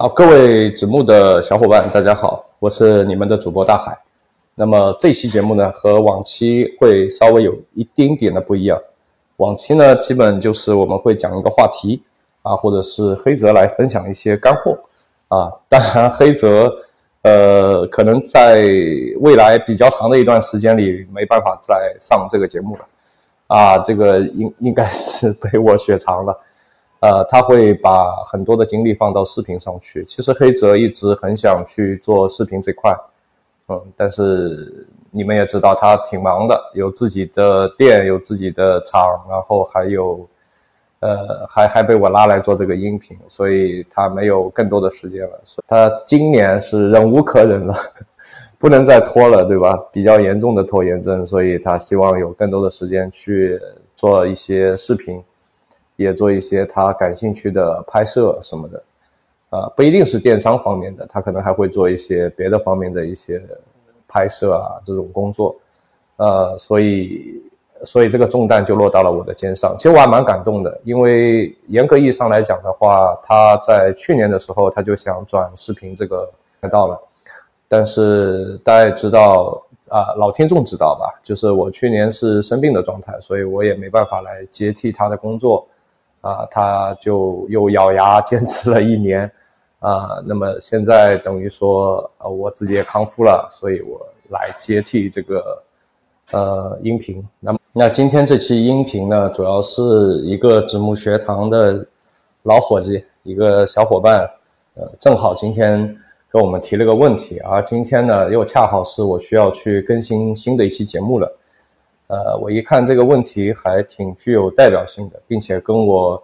好，各位子木的小伙伴，大家好，我是你们的主播大海。那么这期节目呢，和往期会稍微有一丁点的不一样。往期呢，基本就是我们会讲一个话题啊，或者是黑泽来分享一些干货啊。当然，黑泽呃，可能在未来比较长的一段时间里没办法再上这个节目了啊，这个应应该是被我雪藏了。呃，他会把很多的精力放到视频上去。其实黑泽一直很想去做视频这块，嗯，但是你们也知道他挺忙的，有自己的店，有自己的厂，然后还有，呃，还还被我拉来做这个音频，所以他没有更多的时间了。他今年是忍无可忍了，不能再拖了，对吧？比较严重的拖延症，所以他希望有更多的时间去做一些视频。也做一些他感兴趣的拍摄什么的，啊，不一定是电商方面的，他可能还会做一些别的方面的一些拍摄啊这种工作，呃，所以所以这个重担就落到了我的肩上。其实我还蛮感动的，因为严格意义上来讲的话，他在去年的时候他就想转视频这个赛道了，但是大家也知道啊，老听众知道吧，就是我去年是生病的状态，所以我也没办法来接替他的工作。啊，他就又咬牙 坚持了一年，啊，那么现在等于说，呃，我自己也康复了，所以我来接替这个，呃，音频。那么，那今天这期音频呢，主要是一个子木学堂的老伙计，一个小伙伴，呃，正好今天跟我们提了个问题，而今天呢，又恰好是我需要去更新新的一期节目了。呃，我一看这个问题还挺具有代表性的，并且跟我，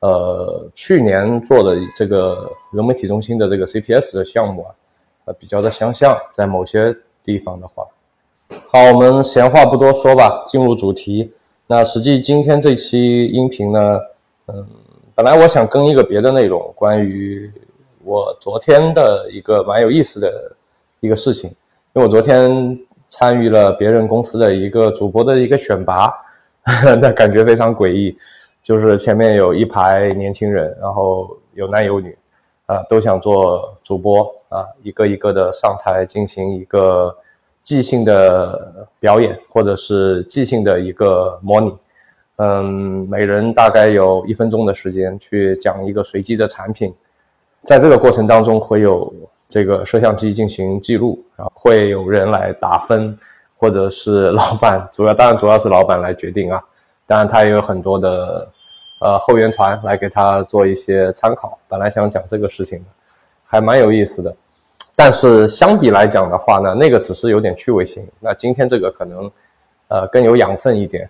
呃，去年做的这个融媒体中心的这个 CPS 的项目啊，呃，比较的相像，在某些地方的话。好，我们闲话不多说吧，进入主题。那实际今天这期音频呢，嗯，本来我想更一个别的内容，关于我昨天的一个蛮有意思的一个事情，因为我昨天。参与了别人公司的一个主播的一个选拔，那感觉非常诡异。就是前面有一排年轻人，然后有男有女，啊，都想做主播啊，一个一个的上台进行一个即兴的表演，或者是即兴的一个模拟。嗯，每人大概有一分钟的时间去讲一个随机的产品，在这个过程当中会有。这个摄像机进行记录，然后会有人来打分，或者是 老板，主要当然主要是老板来决定啊。当然他也有很多的呃后援团来给他做一些参考。本来想讲这个事情的，还蛮有意思的。但是相比来讲的话呢，那个只是有点趣味性。那今天这个可能呃更有养分一点。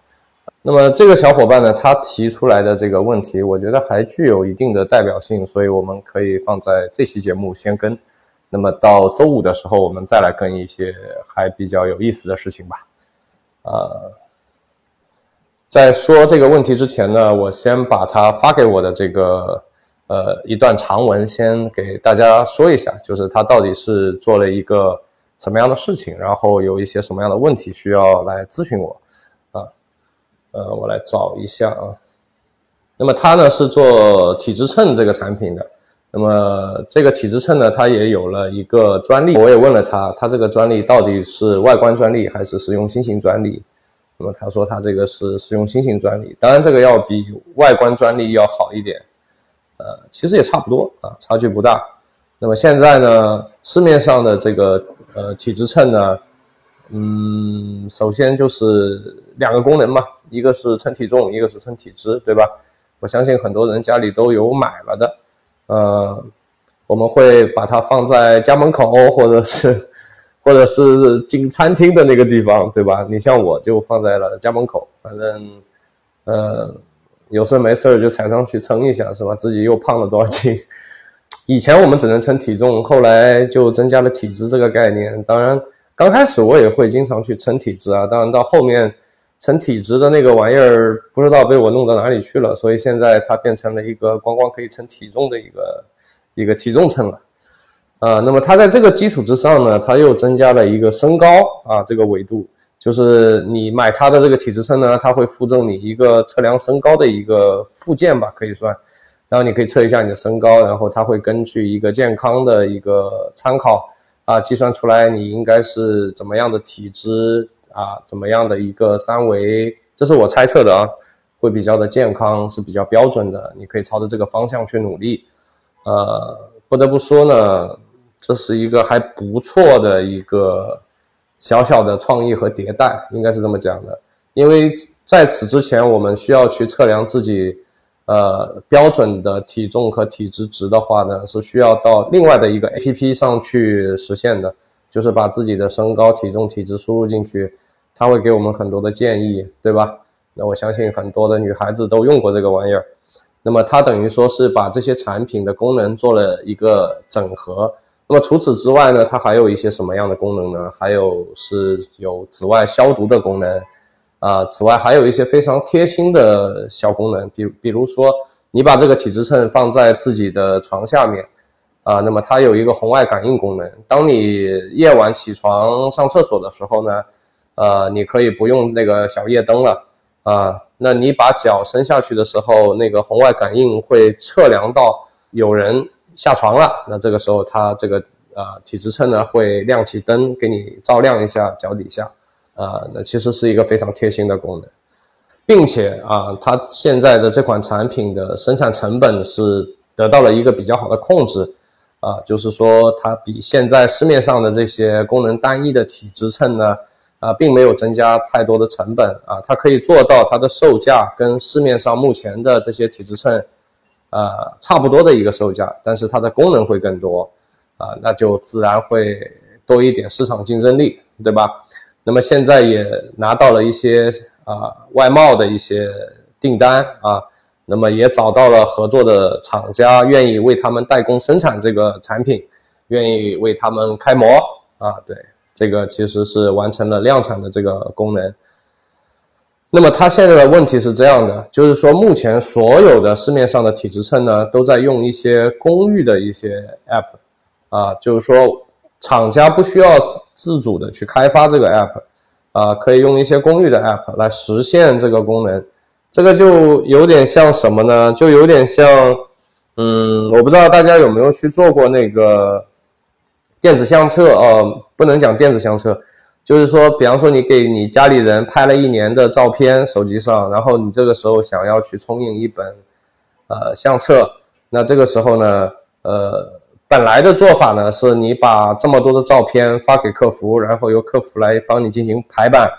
那么这个小伙伴呢，他提出来的这个问题，我觉得还具有一定的代表性，所以我们可以放在这期节目先跟。那么到周五的时候，我们再来跟一些还比较有意思的事情吧。呃，在说这个问题之前呢，我先把他发给我的这个呃一段长文先给大家说一下，就是他到底是做了一个什么样的事情，然后有一些什么样的问题需要来咨询我啊。呃，我来找一下啊。那么他呢是做体脂秤这个产品的。那么这个体脂秤呢，它也有了一个专利。我也问了他，他这个专利到底是外观专利还是实用新型专利？那么他说他这个是实用新型专利，当然这个要比外观专利要好一点。呃，其实也差不多啊，差距不大。那么现在呢，市面上的这个呃体脂秤呢，嗯，首先就是两个功能嘛，一个是称体重，一个是称体脂，对吧？我相信很多人家里都有买了的。呃，我们会把它放在家门口，或者是，或者是进餐厅的那个地方，对吧？你像我就放在了家门口，反正，呃，有事没事就踩上去称一下，是吧？自己又胖了多少斤？以前我们只能称体重，后来就增加了体脂这个概念。当然，刚开始我也会经常去称体脂啊，当然到后面。称体脂的那个玩意儿不知道被我弄到哪里去了，所以现在它变成了一个光光可以称体重的一个一个体重秤了。啊，那么它在这个基础之上呢，它又增加了一个身高啊这个维度，就是你买它的这个体脂秤呢，它会附赠你一个测量身高的一个附件吧，可以算。然后你可以测一下你的身高，然后它会根据一个健康的一个参考啊，计算出来你应该是怎么样的体质啊，怎么样的一个三围，这是我猜测的啊，会比较的健康，是比较标准的，你可以朝着这个方向去努力。呃，不得不说呢，这是一个还不错的一个小小的创意和迭代，应该是这么讲的。因为在此之前，我们需要去测量自己呃标准的体重和体脂值的话呢，是需要到另外的一个 APP 上去实现的，就是把自己的身高、体重、体脂输入进去，它会给我们很多的建议，对吧？那我相信很多的女孩子都用过这个玩意儿。那么它等于说是把这些产品的功能做了一个整合。那么除此之外呢，它还有一些什么样的功能呢？还有是有紫外消毒的功能啊。此外还有一些非常贴心的小功能，比比如说你把这个体脂秤放在自己的床下面啊，那么它有一个红外感应功能。当你夜晚起床上厕所的时候呢，呃，你可以不用那个小夜灯了啊。那你把脚伸下去的时候，那个红外感应会测量到有人下床了。那这个时候，它这个呃体脂秤呢会亮起灯，给你照亮一下脚底下。呃，那其实是一个非常贴心的功能，并且啊，它现在的这款产品的生产成本是得到了一个比较好的控制。啊，就是说它比现在市面上的这些功能单一的体脂秤呢。啊，并没有增加太多的成本啊，它可以做到它的售价跟市面上目前的这些体脂秤，呃，差不多的一个售价，但是它的功能会更多，啊，那就自然会多一点市场竞争力，对吧？那么现在也拿到了一些啊外贸的一些订单啊，那么也找到了合作的厂家，愿意为他们代工生产这个产品，愿意为他们开模啊，对。这个其实是完成了量产的这个功能。那么它现在的问题是这样的，就是说目前所有的市面上的体脂秤呢，都在用一些公域的一些 app，啊，就是说厂家不需要自主的去开发这个 app，啊，可以用一些公域的 app 来实现这个功能。这个就有点像什么呢？就有点像，嗯，我不知道大家有没有去做过那个。电子相册哦，不能讲电子相册，就是说，比方说你给你家里人拍了一年的照片，手机上，然后你这个时候想要去冲印一本，呃，相册，那这个时候呢，呃，本来的做法呢，是你把这么多的照片发给客服，然后由客服来帮你进行排版，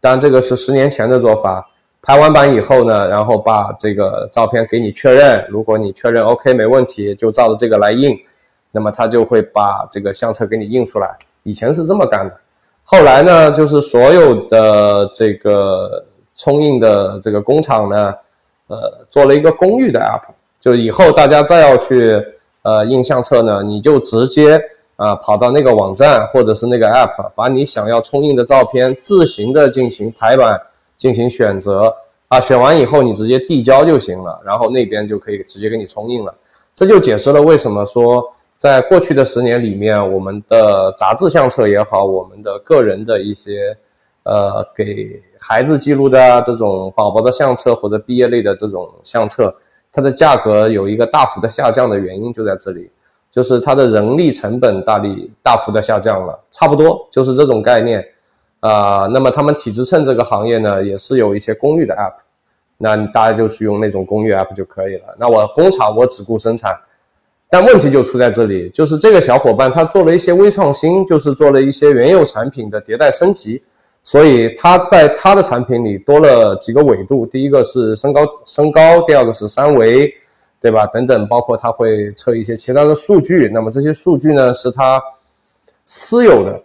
但这个是十年前的做法，排完版以后呢，然后把这个照片给你确认，如果你确认 OK 没问题，就照着这个来印。那么他就会把这个相册给你印出来，以前是这么干的，后来呢，就是所有的这个冲印的这个工厂呢，呃，做了一个公寓的 app，就以后大家再要去呃印相册呢，你就直接啊跑到那个网站或者是那个 app，把你想要冲印的照片自行的进行排版，进行选择。啊，选完以后你直接递交就行了，然后那边就可以直接给你冲印了，这就解释了为什么说。在过去的十年里面，我们的杂志相册也好，我们的个人的一些，呃，给孩子记录的这种宝宝的相册或者毕业类的这种相册，它的价格有一个大幅的下降的原因就在这里，就是它的人力成本大力大幅的下降了，差不多就是这种概念啊。那么他们体质秤这个行业呢，也是有一些公寓的 app，那大家就去用那种公寓 app 就可以了。那我工厂我只顾生产。但问题就出在这里，就是这个小伙伴他做了一些微创新，就是做了一些原有产品的迭代升级，所以他在他的产品里多了几个维度，第一个是身高，身高，第二个是三维，对吧？等等，包括他会测一些其他的数据，那么这些数据呢是他私有的，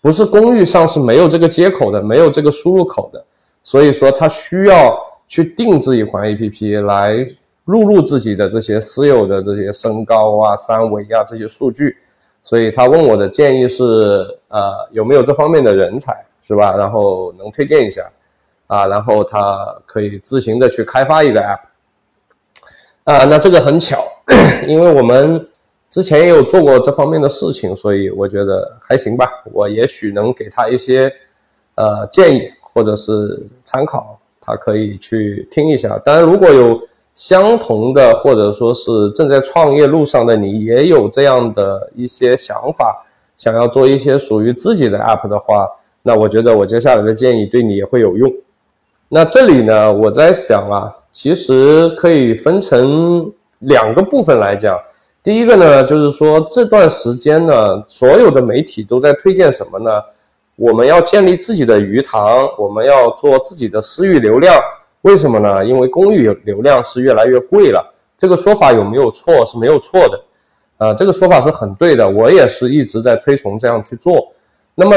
不是公寓上是没有这个接口的，没有这个输入口的，所以说他需要去定制一款 APP 来。录入自己的这些私有的这些身高啊、三围啊这些数据，所以他问我的建议是，呃，有没有这方面的人才，是吧？然后能推荐一下，啊，然后他可以自行的去开发一个 app，啊，那这个很巧，因为我们之前也有做过这方面的事情，所以我觉得还行吧，我也许能给他一些呃建议或者是参考，他可以去听一下。当然，如果有相同的或者说是正在创业路上的你也有这样的一些想法，想要做一些属于自己的 app 的话，那我觉得我接下来的建议对你也会有用。那这里呢，我在想啊，其实可以分成两个部分来讲。第一个呢，就是说这段时间呢，所有的媒体都在推荐什么呢？我们要建立自己的鱼塘，我们要做自己的私域流量。为什么呢？因为公域流量是越来越贵了。这个说法有没有错？是没有错的。呃，这个说法是很对的。我也是一直在推崇这样去做。那么，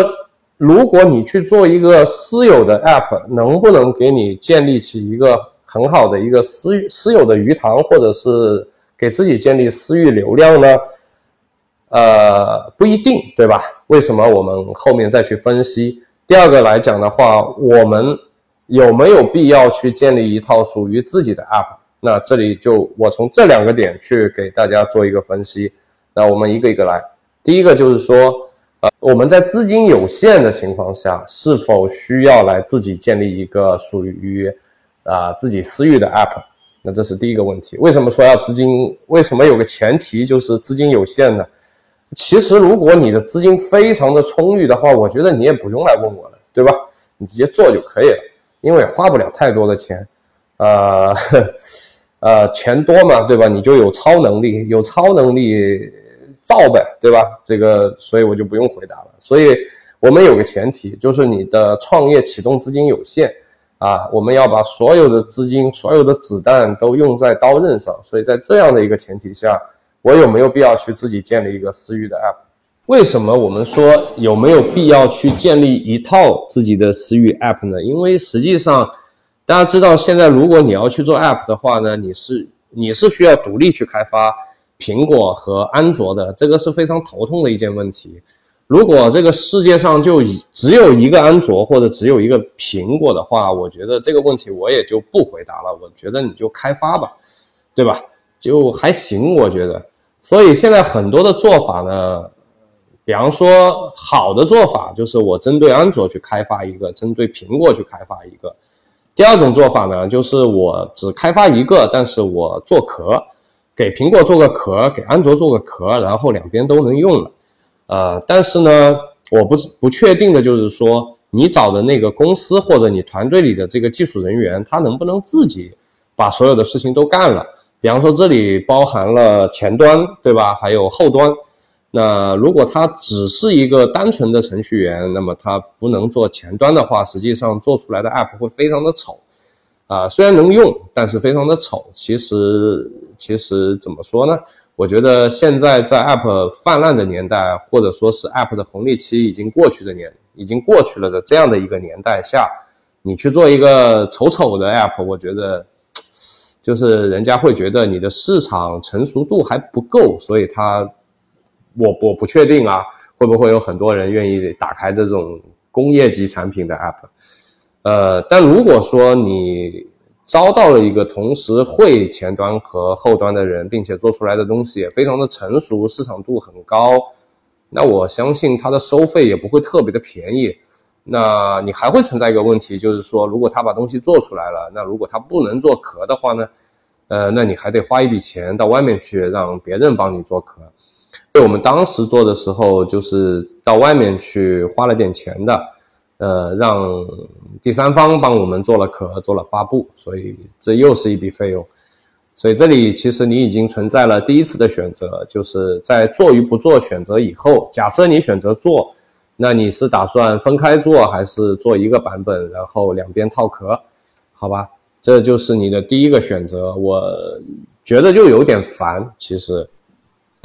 如果你去做一个私有的 app，能不能给你建立起一个很好的一个私私有的鱼塘，或者是给自己建立私域流量呢？呃，不一定，对吧？为什么？我们后面再去分析。第二个来讲的话，我们有没有必要去建立一套属于自己的 App？那这里就我从这两个点去给大家做一个分析。那我们一个一个来。第一个就是说，呃，我们在资金有限的情况下，是否需要来自己建立一个属于啊自己私域的 App？那这是第一个问题。为什么说要资金？为什么有个前提就是资金有限呢？其实，如果你的资金非常的充裕的话，我觉得你也不用来问我了，对吧？你直接做就可以了，因为花不了太多的钱，呃，呃，钱多嘛，对吧？你就有超能力，有超能力造呗，对吧？这个，所以我就不用回答了。所以我们有个前提，就是你的创业启动资金有限啊，我们要把所有的资金、所有的子弹都用在刀刃上。所以在这样的一个前提下。我有没有必要去自己建立一个私域的 app？为什么我们说有没有必要去建立一套自己的私域 app 呢？因为实际上，大家知道现在如果你要去做 app 的话呢，你是你是需要独立去开发苹果和安卓的，这个是非常头痛的一件问题。如果这个世界上就只有一个安卓或者只有一个苹果的话，我觉得这个问题我也就不回答了。我觉得你就开发吧，对吧？就还行，我觉得。所以现在很多的做法呢，比方说好的做法就是我针对安卓去开发一个，针对苹果去开发一个。第二种做法呢，就是我只开发一个，但是我做壳，给苹果做个壳，给安卓做个壳，然后两边都能用了。呃，但是呢，我不不确定的就是说，你找的那个公司或者你团队里的这个技术人员，他能不能自己把所有的事情都干了？比方说，这里包含了前端，对吧？还有后端。那如果他只是一个单纯的程序员，那么他不能做前端的话，实际上做出来的 app 会非常的丑啊。虽然能用，但是非常的丑。其实，其实怎么说呢？我觉得现在在 app 泛滥的年代，或者说是 app 的红利期已经过去的年，已经过去了的这样的一个年代下，你去做一个丑丑的 app，我觉得。就是人家会觉得你的市场成熟度还不够，所以他，我我不确定啊，会不会有很多人愿意打开这种工业级产品的 app，呃，但如果说你招到了一个同时会前端和后端的人，并且做出来的东西也非常的成熟，市场度很高，那我相信他的收费也不会特别的便宜。那你还会存在一个问题，就是说，如果他把东西做出来了，那如果他不能做壳的话呢？呃，那你还得花一笔钱到外面去让别人帮你做壳。对我们当时做的时候，就是到外面去花了点钱的，呃，让第三方帮我们做了壳，做了发布，所以这又是一笔费用。所以这里其实你已经存在了第一次的选择，就是在做与不做选择以后，假设你选择做。那你是打算分开做，还是做一个版本，然后两边套壳？好吧，这就是你的第一个选择。我觉得就有点烦，其实。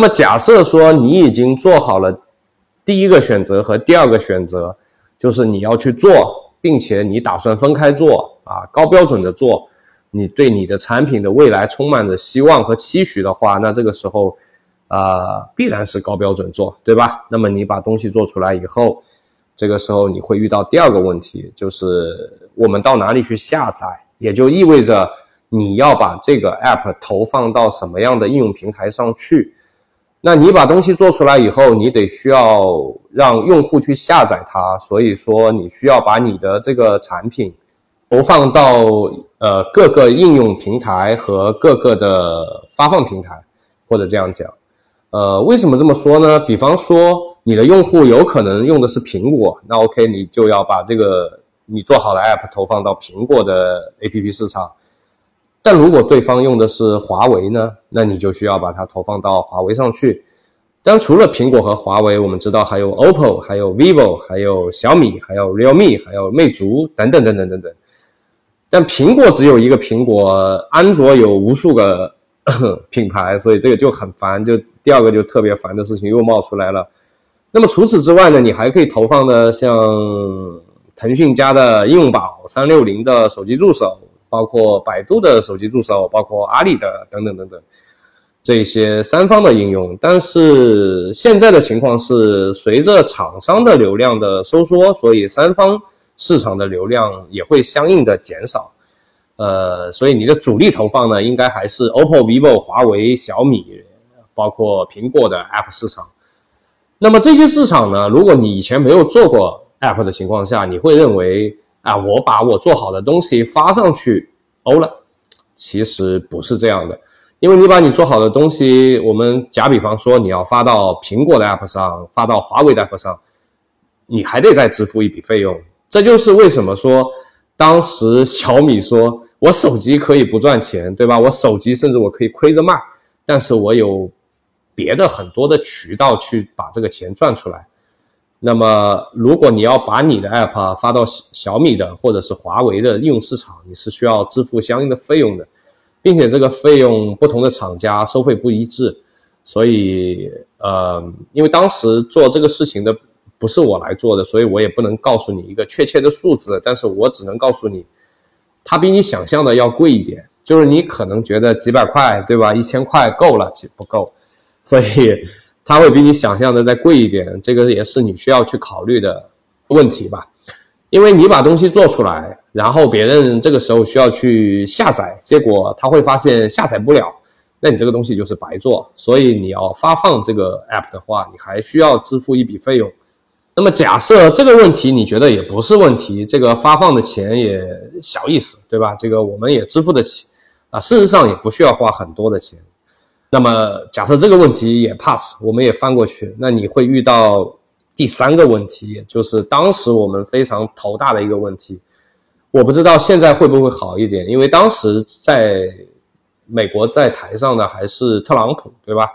那么假设说你已经做好了第一个选择和第二个选择，就是你要去做，并且你打算分开做啊，高标准的做，你对你的产品的未来充满着希望和期许的话，那这个时候。啊，必然是高标准做，对吧？那么你把东西做出来以后，这个时候你会遇到第二个问题，就是我们到哪里去下载，也就意味着你要把这个 app 投放到什么样的应用平台上去。那你把东西做出来以后，你得需要让用户去下载它，所以说你需要把你的这个产品投放到呃各个应用平台和各个的发放平台，或者这样讲，呃，为什么这么说呢？比方说你的用户有可能用的是苹果，那 OK，你就要把这个你做好的 App 投放到苹果的 APP 市场。但如果对方用的是华为呢，那你就需要把它投放到华为上去。但除了苹果和华为，我们知道还有 OPPO、还有 vivo、还有小米、还有 realme、还有魅族等等等等等等。但苹果只有一个苹果，安卓有无数个 品牌，所以这个就很烦。就第二个就特别烦的事情又冒出来了。那么除此之外呢，你还可以投放的像腾讯家的应用宝、三六零的手机助手。包括百度的手机助手，包括阿里的等等等等，这些三方的应用。但是现在的情况是，随着厂商的流量的收缩，所以三方市场的流量也会相应的减少。呃，所以你的主力投放呢，应该还是 OPPO、vivo、华为、小米，包括苹果的 App 市场。那么这些市场呢，如果你以前没有做过 App 的情况下，你会认为。啊，我把我做好的东西发上去欧了，其实不是这样的，因为你把你做好的东西，我们假比方说你要发到苹果的 App 上，发到华为的 App 上，你还得再支付一笔费用。这就是为什么说当时小米说我手机可以不赚钱，对吧？我手机甚至我可以亏着卖，但是我有别的很多的渠道去把这个钱赚出来。那么，如果你要把你的 App 发到小米的或者是华为的应用市场，你是需要支付相应的费用的，并且这个费用不同的厂家收费不一致，所以呃，因为当时做这个事情的不是我来做的，所以我也不能告诉你一个确切的数字，但是我只能告诉你，它比你想象的要贵一点，就是你可能觉得几百块，对吧？一千块够了，其实不够，所以。它会比你想象的再贵一点，这个也是你需要去考虑的问题吧。因为你把东西做出来，然后别人这个时候需要去下载，结果他会发现下载不了，那你这个东西就是白做。所以你要发放这个 app 的话，你还需要支付一笔费用。那么假设这个问题你觉得也不是问题，这个发放的钱也小意思，对吧？这个我们也支付得起啊，事实上也不需要花很多的钱。那么，假设这个问题也 pass，我们也翻过去，那你会遇到第三个问题，就是当时我们非常头大的一个问题。我不知道现在会不会好一点，因为当时在美国在台上的还是特朗普，对吧？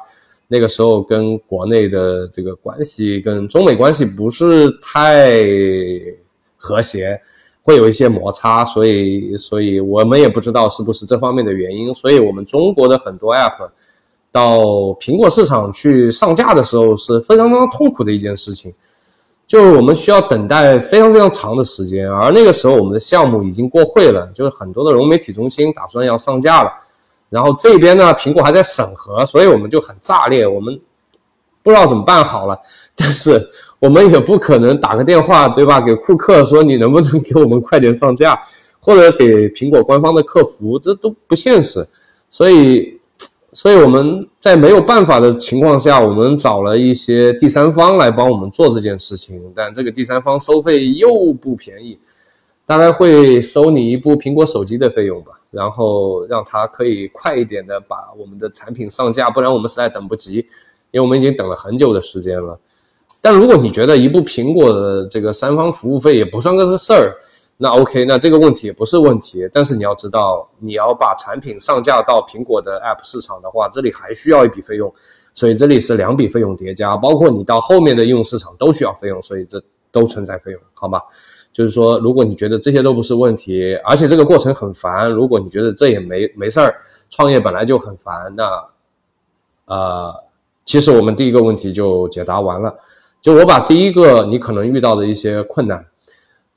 那个时候跟国内的这个关系，跟中美关系不是太和谐，会有一些摩擦，所以，所以我们也不知道是不是这方面的原因，所以我们中国的很多 app。到苹果市场去上架的时候是非常非常痛苦的一件事情，就是我们需要等待非常非常长的时间，而那个时候我们的项目已经过会了，就是很多的融媒体中心打算要上架了，然后这边呢苹果还在审核，所以我们就很炸裂，我们不知道怎么办好了，但是我们也不可能打个电话对吧，给库克说你能不能给我们快点上架，或者给苹果官方的客服，这都不现实，所以。所以我们在没有办法的情况下，我们找了一些第三方来帮我们做这件事情，但这个第三方收费又不便宜，大概会收你一部苹果手机的费用吧，然后让他可以快一点的把我们的产品上架，不然我们实在等不及，因为我们已经等了很久的时间了。但如果你觉得一部苹果的这个三方服务费也不算个事儿。那 OK，那这个问题也不是问题，但是你要知道，你要把产品上架到苹果的 App 市场的话，这里还需要一笔费用，所以这里是两笔费用叠加，包括你到后面的应用市场都需要费用，所以这都存在费用，好吗？就是说，如果你觉得这些都不是问题，而且这个过程很烦，如果你觉得这也没没事儿，创业本来就很烦，那，呃，其实我们第一个问题就解答完了，就我把第一个你可能遇到的一些困难。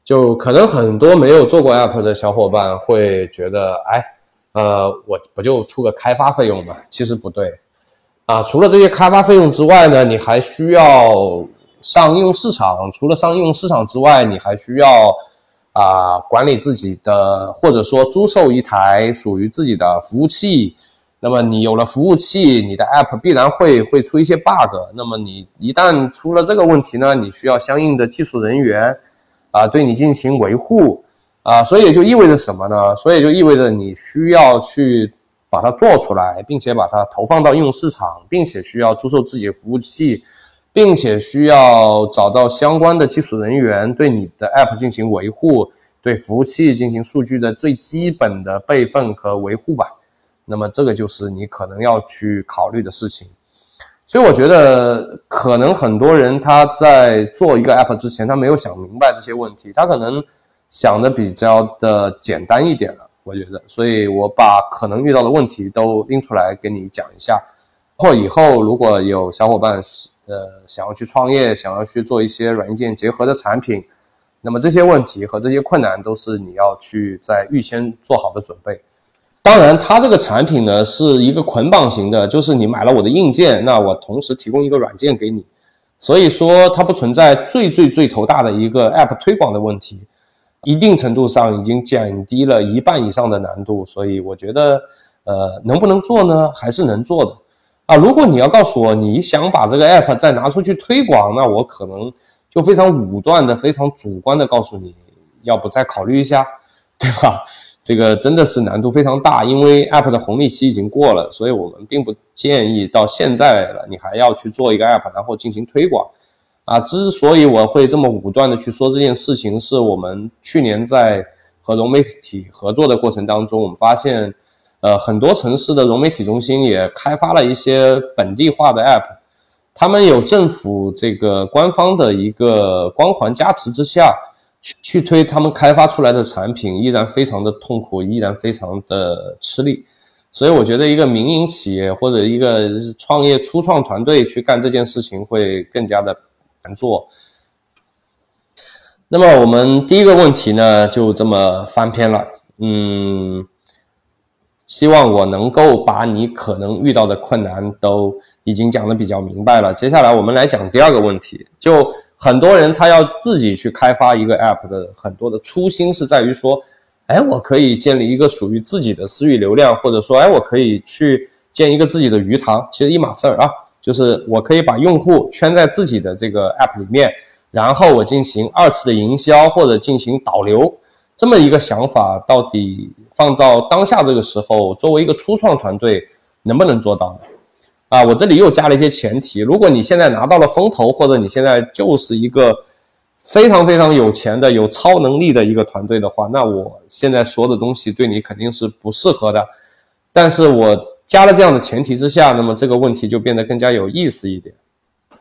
就可能很多没有做过 app 的小伙伴会觉得，哎，呃，我不就出个开发费用吗？其实不对，啊，除了这些开发费用之外呢，你还需要上应用市场。除了上应用市场之外，你还需要啊管理自己的，或者说租售一台属于自己的服务器。那么你有了服务器，你的 app 必然会会出一些 bug。那么你一旦出了这个问题呢，你需要相应的技术人员。啊，对你进行维护，啊，所以也就意味着什么呢？所以就意味着你需要去把它做出来，并且把它投放到应用市场，并且需要租售自己的服务器，并且需要找到相关的技术人员对你的 App 进行维护，对服务器进行数据的最基本的备份和维护吧。那么这个就是你可能要去考虑的事情。所以我觉得，可能很多人他在做一个 App 之前，他没有想明白这些问题，他可能。想的比较的简单一点了，我觉得，所以我把可能遇到的问题都拎出来给你讲一下。或以后如果有小伙伴呃想要去创业，想要去做一些软硬件结合的产品，那么这些问题和这些困难都是你要去在预先做好的准备。当然，它这个产品呢是一个捆绑型的，就是你买了我的硬件，那我同时提供一个软件给你，所以说它不存在最最最头大的一个 App 推广的问题。一定程度上已经减低了一半以上的难度，所以我觉得，呃，能不能做呢？还是能做的啊。如果你要告诉我你想把这个 app 再拿出去推广，那我可能就非常武断的、非常主观的告诉你，要不再考虑一下，对吧？这个真的是难度非常大，因为 app 的红利期已经过了，所以我们并不建议到现在了，你还要去做一个 app，然后进行推广。啊，之所以我会这么武断的去说这件事情，是我们去年在和融媒体合作的过程当中，我们发现，呃，很多城市的融媒体中心也开发了一些本地化的 App，他们有政府这个官方的一个光环加持之下，去推他们开发出来的产品，依然非常的痛苦，依然非常的吃力，所以我觉得一个民营企业或者一个创业初创团队去干这件事情会更加的。难做。那么我们第一个问题呢，就这么翻篇了。嗯，希望我能够把你可能遇到的困难都已经讲的比较明白了。接下来我们来讲第二个问题。就很多人他要自己去开发一个 app 的很多的初心是在于说，哎，我可以建立一个属于自己的私域流量，或者说，哎，我可以去建一个自己的鱼塘，其实一码事儿啊。就是我可以把用户圈在自己的这个 app 里面，然后我进行二次的营销或者进行导流，这么一个想法，到底放到当下这个时候，作为一个初创团队能不能做到呢？啊，我这里又加了一些前提，如果你现在拿到了风投，或者你现在就是一个非常非常有钱的、有超能力的一个团队的话，那我现在说的东西对你肯定是不适合的，但是我。加了这样的前提之下，那么这个问题就变得更加有意思一点。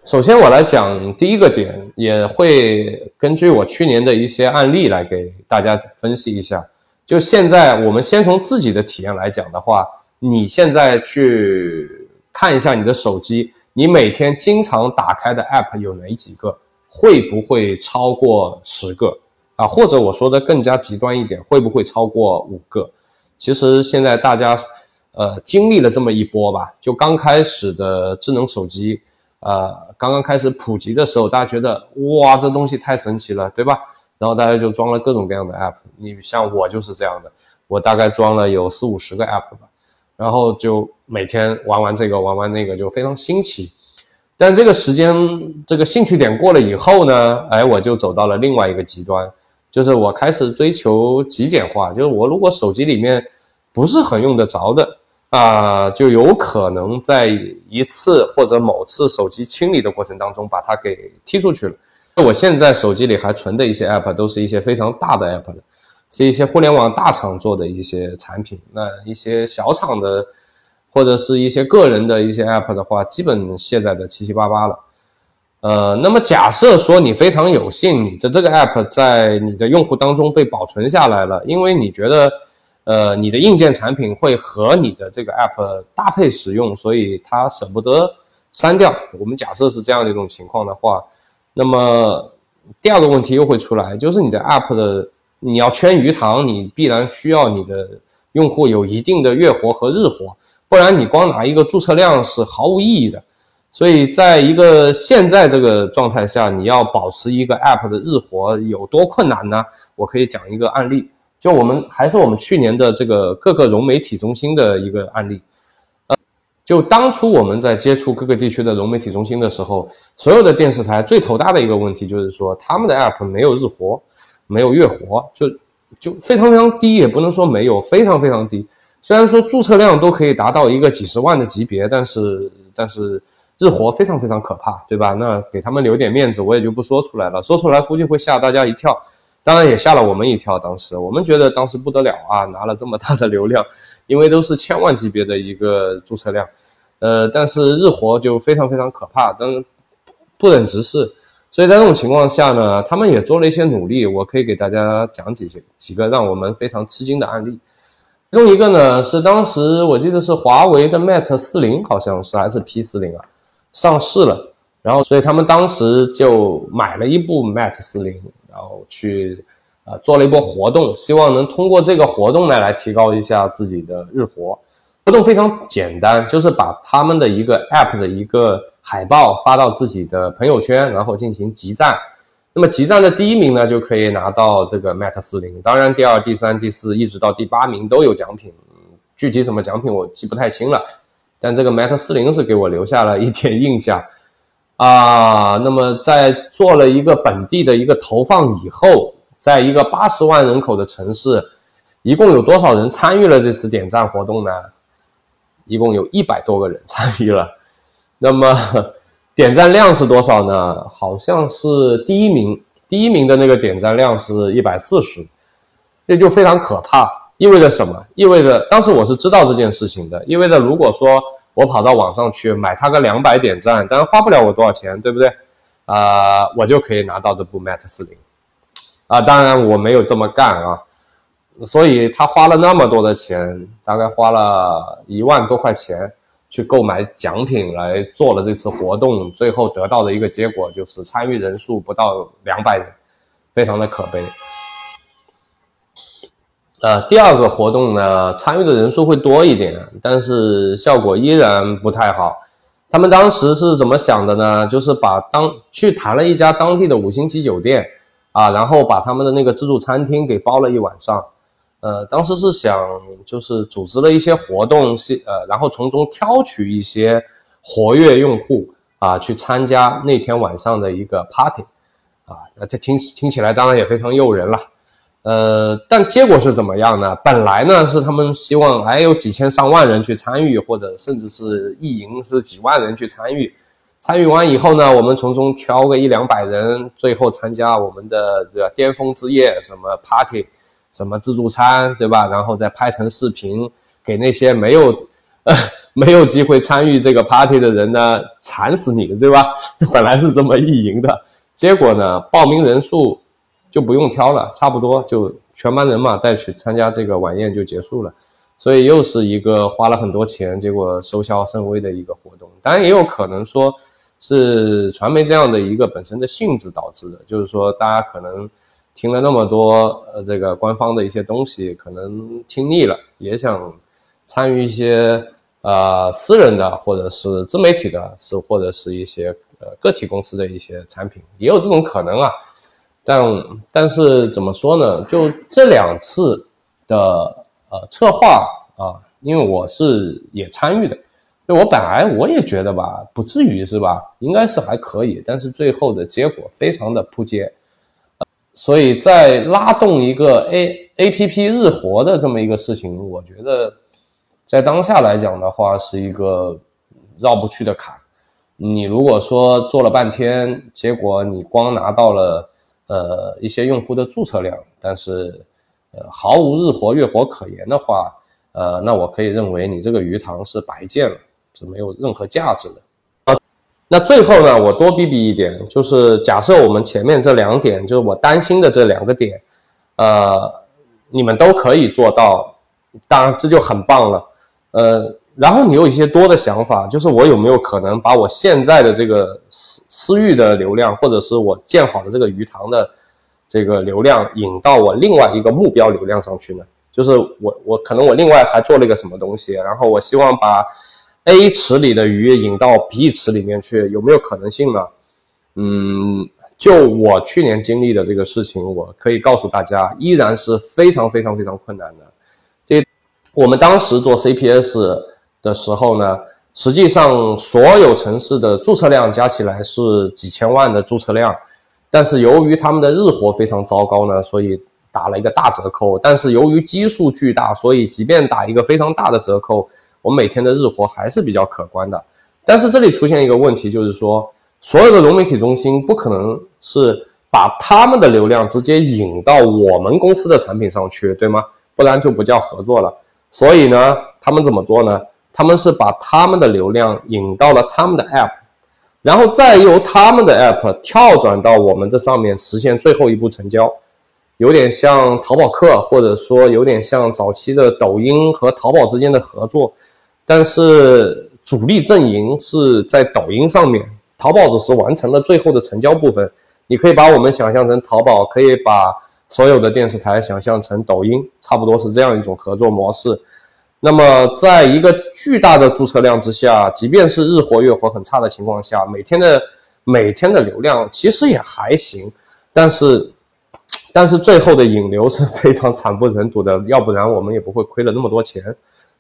首先，我来讲第一个点，也会根据我去年的一些案例来给大家分析一下。就现在，我们先从自己的体验来讲的话，你现在去看一下你的手机，你每天经常打开的 App 有哪几个？会不会超过十个？啊，或者我说的更加极端一点，会不会超过五个？其实现在大家。呃，经历了这么一波吧，就刚开始的智能手机，呃，刚刚开始普及的时候，大家觉得哇，这东西太神奇了，对吧？然后大家就装了各种各样的 app。你像我就是这样的，我大概装了有四五十个 app 吧，然后就每天玩玩这个，玩玩那个，就非常新奇。但这个时间，这个兴趣点过了以后呢，哎，我就走到了另外一个极端，就是我开始追求极简化，就是我如果手机里面不是很用得着的。啊，就有可能在一次或者某次手机清理的过程当中，把它给踢出去了。我现在手机里还存的一些 app，都是一些非常大的 app 是一些互联网大厂做的一些产品。那一些小厂的，或者是一些个人的一些 app 的话，基本卸载的七七八八了。呃，那么假设说你非常有幸，你的这个 app 在你的用户当中被保存下来了，因为你觉得。呃，你的硬件产品会和你的这个 app 搭配使用，所以它舍不得删掉。我们假设是这样的一种情况的话，那么第二个问题又会出来，就是你的 app 的你要圈鱼塘，你必然需要你的用户有一定的月活和日活，不然你光拿一个注册量是毫无意义的。所以在一个现在这个状态下，你要保持一个 app 的日活有多困难呢？我可以讲一个案例。就我们还是我们去年的这个各个融媒体中心的一个案例，呃，就当初我们在接触各个地区的融媒体中心的时候，所有的电视台最头大的一个问题就是说，他们的 app 没有日活，没有月活，就就非常非常低，也不能说没有，非常非常低。虽然说注册量都可以达到一个几十万的级别，但是但是日活非常非常可怕，对吧？那给他们留点面子，我也就不说出来了，说出来估计会吓大家一跳，当然也吓了我们一跳。当时我们觉得当时不得了啊，拿了这么大的流量，因为都是千万级别的一个注册量，呃，但是日活就非常非常可怕，但不忍直视。所以在这种情况下呢，他们也做了一些努力，我可以给大家讲几些几个让我们非常吃惊的案例。其中一个呢是当时我记得是华为的 Mate 四零，好像是还是 P 四零啊，上市了，然后所以他们当时就买了一部 Mate 四零，然后去啊做了一波活动，希望能通过这个活动呢来提高一下自己的日活。活动非常简单，就是把他们的一个 App 的一个海报发到自己的朋友圈，然后进行集赞。那么集赞的第一名呢，就可以拿到这个 Mate 四零。当然，第二、第三、第四，一直到第八名都有奖品。具体什么奖品我记不太清了，但这个 Mate 四零是给我留下了一点印象啊。那么在做了一个本地的一个投放以后，在一个八十万人口的城市，一共有多少人参与了这次点赞活动呢？一共有一百多个人参与了。那么。点赞量是多少呢？好像是第一名，第一名的那个点赞量是一百四十，这就非常可怕。意味着什么？意味着当时我是知道这件事情的。意味着如果说我跑到网上去买它个两百点赞，当然花不了我多少钱，对不对？啊，我就可以拿到这部 Mate 四零。啊，当然我没有这么干啊。所以他花了那么多的钱，大概花了一万多块钱。去购买奖品来做了这次活动，最后得到的一个结果就是参与人数不到两百人，非常的可悲。呃，第二个活动呢，参与的人数会多一点，但是效果依然不太好。他们当时是怎么想的呢？就是把当去谈了一家当地的五星级酒店啊，然后把他们的那个自助餐厅给包了一晚上。呃，当时是想就是组织了一些活动，是呃，然后从中挑取一些活跃用户啊，去参加那天晚上的一个 party，啊，那这听听起来当然也非常诱人了，呃，但结果是怎么样呢？本来呢是他们希望还有几千上万人去参与，或者甚至是意淫是几万人去参与，参与完以后呢，我们从中挑个一两百人，最后参加我们的这个巅峰之夜什么 party。什么自助餐，对吧？然后再拍成视频，给那些没有呃没有机会参与这个 party 的人呢，馋死你，对吧？本来是这么意淫的，结果呢，报名人数就不用挑了，差不多就全班人嘛带去参加这个晚宴就结束了，所以又是一个花了很多钱，结果收效甚微的一个活动。当然也有可能说是传媒这样的一个本身的性质导致的，就是说大家可能。听了那么多呃，这个官方的一些东西，可能听腻了，也想参与一些呃私人的或者是自媒体的，是或者是一些呃个体公司的一些产品，也有这种可能啊。但但是怎么说呢？就这两次的呃策划啊，因为我是也参与的，就我本来我也觉得吧，不至于是吧？应该是还可以，但是最后的结果非常的扑街。所以在拉动一个 A A P P 日活的这么一个事情，我觉得在当下来讲的话，是一个绕不去的坎。你如果说做了半天，结果你光拿到了呃一些用户的注册量，但是呃毫无日活月活可言的话，呃，那我可以认为你这个鱼塘是白建了，是没有任何价值的。那最后呢，我多逼逼一点，就是假设我们前面这两点，就是我担心的这两个点，呃，你们都可以做到，当然这就很棒了，呃，然后你有一些多的想法，就是我有没有可能把我现在的这个私私域的流量，或者是我建好的这个鱼塘的这个流量，引到我另外一个目标流量上去呢？就是我我可能我另外还做了一个什么东西，然后我希望把。A 池里的鱼引到 B 池里面去，有没有可能性呢？嗯，就我去年经历的这个事情，我可以告诉大家，依然是非常非常非常困难的。这我们当时做 CPS 的时候呢，实际上所有城市的注册量加起来是几千万的注册量，但是由于他们的日活非常糟糕呢，所以打了一个大折扣，但是由于基数巨大，所以即便打一个非常大的折扣，我们每天的日活还是比较可观的。但是这里出现一个问题，就是说所有的融媒体中心不可能是把他们的流量直接引到我们公司的产品上去，对吗？不然就不叫合作了。所以呢，他们怎么做呢？他们是把他们的流量引到了他们的 App，然后再由他们的 App 跳转到我们这上面实现最后一步成交，有点像淘宝客，或者说有点像早期的抖音和淘宝之间的合作，但是主力阵营是在抖音上面，淘宝只是完成了最后的成交部分。你可以把我们想象成淘宝，可以把所有的电视台想象成抖音，差不多是这样一种合作模式。那么，在一个巨大的注册量之下，即便是日活、月活很差的情况下，每天的每天的流量其实也还行，但是，但是最后的引流是非常惨不忍睹的，要不然我们也不会亏了那么多钱，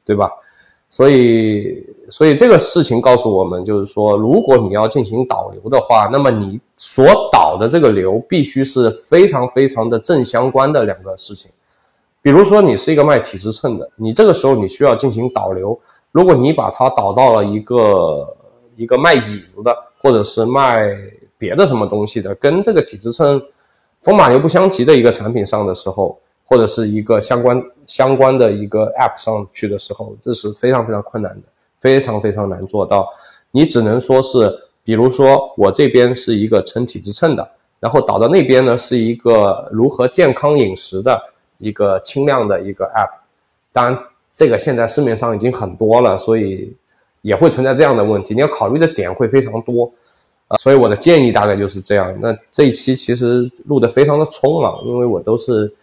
对吧？所以，所以这个事情告诉我们，就是说，如果你要进行导流的话，那么你所导的这个流必须是非常非常的正相关的两个事情。比如说，你是一个卖体脂秤的，你这个时候你需要进行导流。如果你把它导到了一个一个卖椅子的，或者是卖别的什么东西的，跟这个体脂秤风马牛不相及的一个产品上的时候，或者是一个相关相关的一个 App 上去的时候，这是非常非常困难的，非常非常难做到。你只能说是，比如说我这边是一个称体脂秤的，然后导到那边呢是一个如何健康饮食的。一个轻量的一个 App，当然这个现在市面上已经很多了，所以也会存在这样的问题。你要考虑的点会非常多啊，所以我的建议大概就是这样。那这一期其实录的非常的匆忙，因为我都是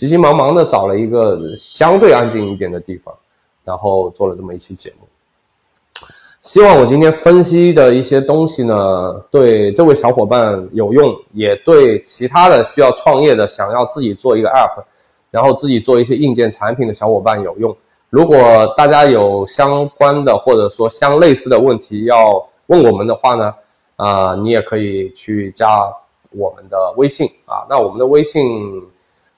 急急忙忙的找了一个相对安静一点的地方，然后做了这么一期节目。希望我今天分析的一些东西呢，对这位小伙伴有用，也对其他的需要创业的、想要自己做一个 App。然后自己做一些硬件产品的小伙伴有用。如果大家有相关的或者说相类似的问题要问我们的话呢，啊，你也可以去加我们的微信啊。那我们的微信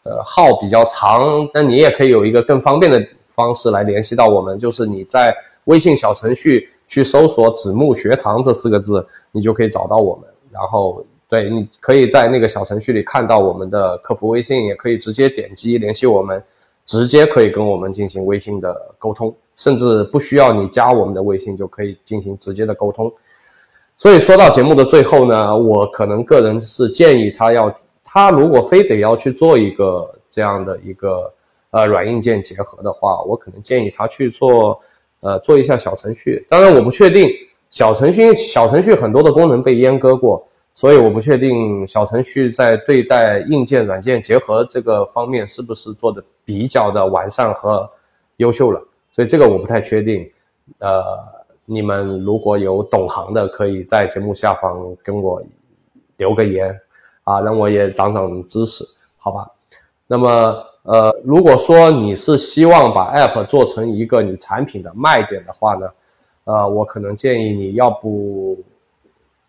呃号比较长，但你也可以有一个更方便的方式来联系到我们，就是你在微信小程序去搜索“子木学堂”这四个字，你就可以找到我们，然后。对，你可以在那个小程序里看到我们的客服微信，也可以直接点击联系我们，直接可以跟我们进行微信的沟通，甚至不需要你加我们的微信就可以进行直接的沟通。所以说到节目的最后呢，我可能个人是建议他要，他如果非得要去做一个这样的一个呃软硬件结合的话，我可能建议他去做呃做一下小程序。当然我不确定小程序小程序很多的功能被阉割过。所以我不确定小程序在对待硬件、软件结合这个方面是不是做的比较的完善和优秀了。所以这个我不太确定。呃，你们如果有懂行的，可以在节目下方跟我留个言啊，让我也长长知识，好吧？那么，呃，如果说你是希望把 App 做成一个你产品的卖点的话呢，呃，我可能建议你要不。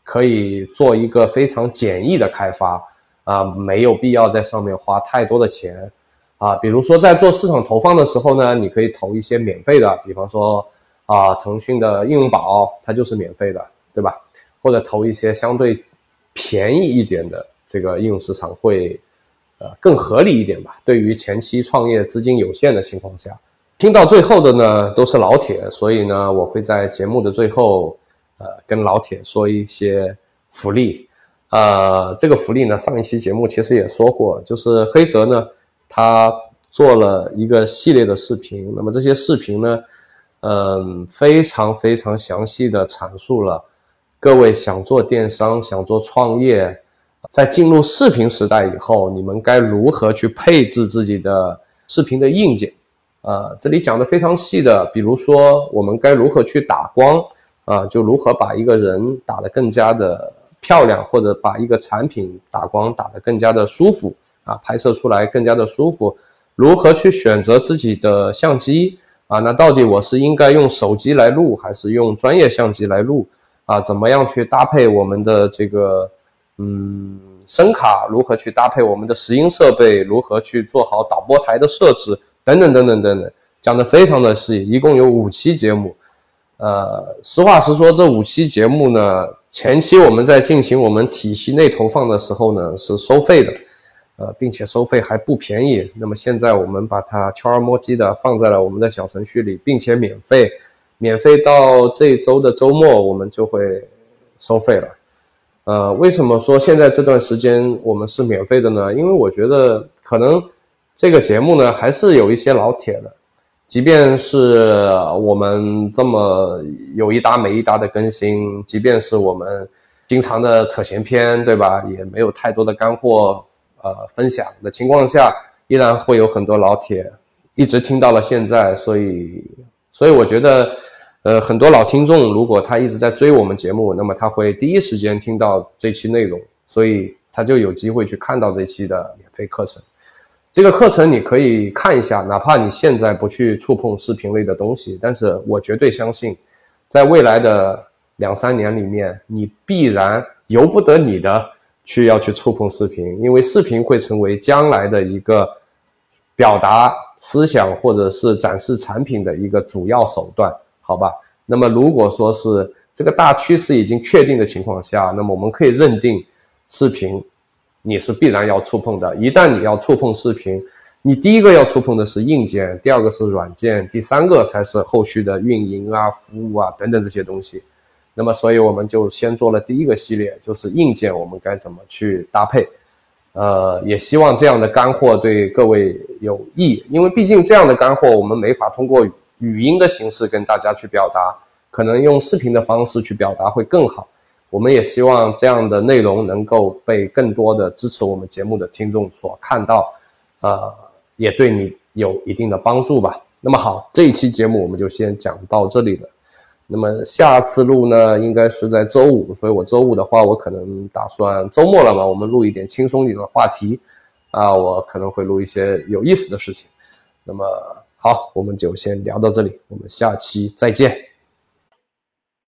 可以做一个非常简易的开发啊，没有必要在上面花太多的钱啊。比如说在做市场投放的时候呢，你可以投一些免费的，比方说啊，腾讯的应用宝它就是免费的，对吧？或者投一些相对便宜一点的这个应用市场会呃更合理一点吧。对于前期创业资金有限的情况下，听到最后的呢都是老铁，所以呢我会在节目的最后。呃，跟老铁说一些福利，呃，这个福利呢，上一期节目其实也说过，就是黑泽呢，他做了一个系列的视频，那么这些视频呢，嗯，非常非常详细的阐述了各位想做电商、想做创业，在进入视频时代以后，你们该如何去配置自己的视频的硬件，呃，这里讲的非常细的，比如说我们该如何去打光。啊，就如何把一个人打得更加的漂亮，或者把一个产品打光打得更加的舒服啊，拍摄出来更加的舒服。如何去选择自己的相机啊？那到底我是应该用手机来录，还是用专业相机来录啊？怎么样去搭配我们的这个嗯声卡如何去搭配我们的拾音设备，如何去做好导播台的设置，等等等等等等，讲的非常的细，一共有五期节目。呃，实话实说，这五期节目呢，前期我们在进行我们体系内投放的时候呢，是收费的，呃，并且收费还不便宜。那么现在我们把它悄而摸鸡的放在了我们的小程序里，并且免费，免费到这周的周末我们就会收费了。呃，为什么说现在这段时间我们是免费的呢？因为我觉得可能这个节目呢还是有一些老铁的，即便是我们这么有一搭没一搭的更新，即便是我们经常的扯闲篇，对吧？也没有太多的干货呃分享的情况下，依然会有很多老铁一直听到了现在，所以，所以我觉得。呃，很多老听众，如果他一直在追我们节目，那么他会第一时间听到这期内容，所以他就有机会去看到这期的免费课程。这个课程你可以看一下，哪怕你现在不去触碰视频类的东西，但是我绝对相信，在未来的两三年里面，你必然由不得你的去要去触碰视频，因为视频会成为将来的一个表达思想或者是展示产品的一个主要手段。好吧，那么如果说是这个大趋势已经确定的情况下，那么我们可以认定，视频你是必然要触碰的。一旦你要触碰视频，你第一个要触碰的是硬件，第二个是软件，第三个才是后续的运营啊、服务啊等等这些东西。那么，所以我们就先做了第一个系列，就是硬件我们该怎么去搭配。呃，也希望这样的干货对各位有益，因为毕竟这样的干货我们没法通过。语音的形式跟大家去表达，可能用视频的方式去表达会更好。我们也希望这样的内容能够被更多的支持我们节目的听众所看到，呃，也对你有一定的帮助吧。那么好，这一期节目我们就先讲到这里了。那么下次录呢，应该是在周五，所以我周五的话，我可能打算周末了嘛，我们录一点轻松一点的话题啊，我可能会录一些有意思的事情。那么。好，我们就先聊到这里，我们下期再见。